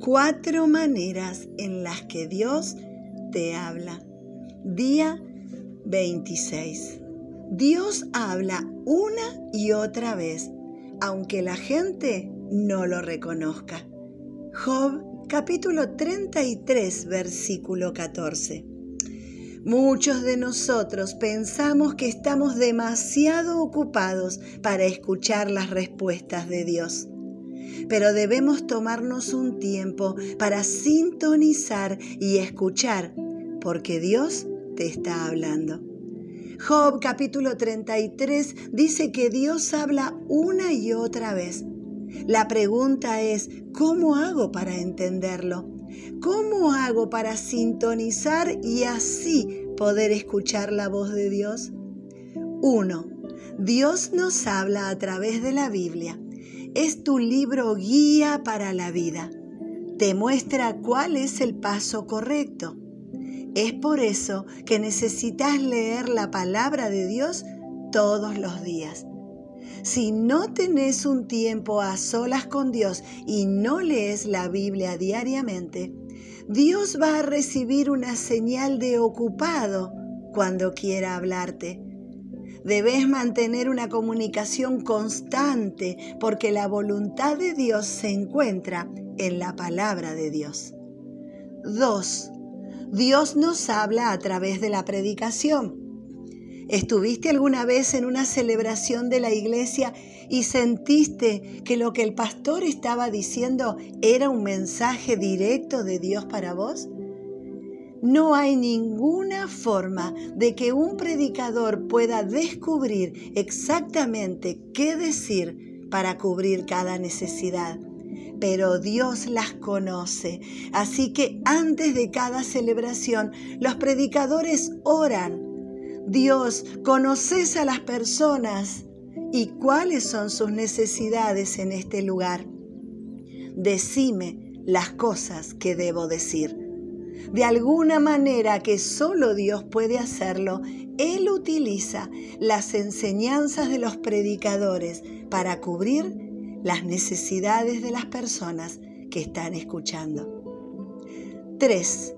Cuatro maneras en las que Dios te habla. Día 26. Dios habla una y otra vez, aunque la gente no lo reconozca. Job capítulo 33 versículo 14. Muchos de nosotros pensamos que estamos demasiado ocupados para escuchar las respuestas de Dios pero debemos tomarnos un tiempo para sintonizar y escuchar, porque Dios te está hablando. Job capítulo 33 dice que Dios habla una y otra vez. La pregunta es, ¿cómo hago para entenderlo? ¿Cómo hago para sintonizar y así poder escuchar la voz de Dios? 1. Dios nos habla a través de la Biblia es tu libro guía para la vida. Te muestra cuál es el paso correcto. Es por eso que necesitas leer la palabra de Dios todos los días. Si no tenés un tiempo a solas con Dios y no lees la Biblia diariamente, Dios va a recibir una señal de ocupado cuando quiera hablarte. Debes mantener una comunicación constante porque la voluntad de Dios se encuentra en la palabra de Dios. 2. Dios nos habla a través de la predicación. ¿Estuviste alguna vez en una celebración de la iglesia y sentiste que lo que el pastor estaba diciendo era un mensaje directo de Dios para vos? No hay ninguna forma de que un predicador pueda descubrir exactamente qué decir para cubrir cada necesidad. Pero Dios las conoce. Así que antes de cada celebración, los predicadores oran. Dios, conoces a las personas y cuáles son sus necesidades en este lugar. Decime las cosas que debo decir de alguna manera que solo Dios puede hacerlo, Él utiliza las enseñanzas de los predicadores para cubrir las necesidades de las personas que están escuchando. 3.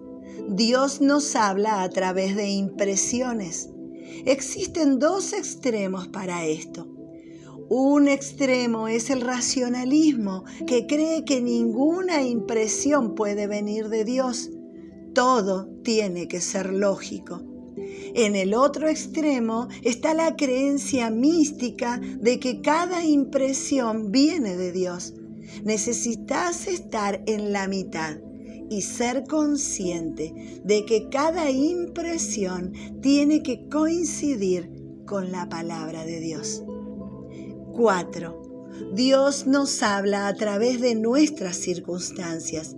Dios nos habla a través de impresiones. Existen dos extremos para esto. Un extremo es el racionalismo, que cree que ninguna impresión puede venir de Dios todo tiene que ser lógico. En el otro extremo está la creencia mística de que cada impresión viene de Dios. Necesitas estar en la mitad y ser consciente de que cada impresión tiene que coincidir con la palabra de Dios. 4. Dios nos habla a través de nuestras circunstancias.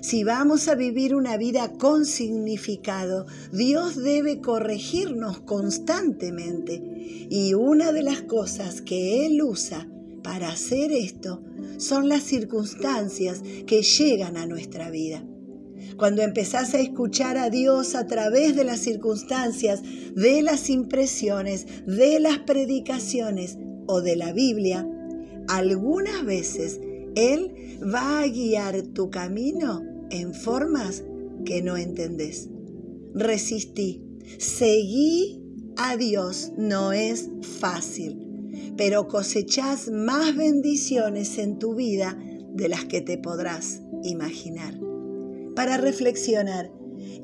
Si vamos a vivir una vida con significado, Dios debe corregirnos constantemente. Y una de las cosas que Él usa para hacer esto son las circunstancias que llegan a nuestra vida. Cuando empezás a escuchar a Dios a través de las circunstancias, de las impresiones, de las predicaciones o de la Biblia, algunas veces él va a guiar tu camino en formas que no entendés. Resistí, seguí a Dios no es fácil, pero cosechás más bendiciones en tu vida de las que te podrás imaginar. Para reflexionar,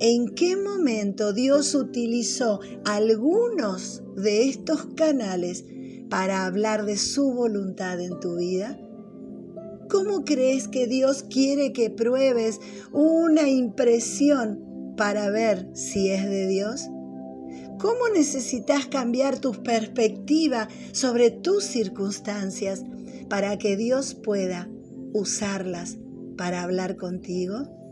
¿en qué momento Dios utilizó algunos de estos canales para hablar de su voluntad en tu vida? ¿Cómo crees que Dios quiere que pruebes una impresión para ver si es de Dios? ¿Cómo necesitas cambiar tu perspectiva sobre tus circunstancias para que Dios pueda usarlas para hablar contigo?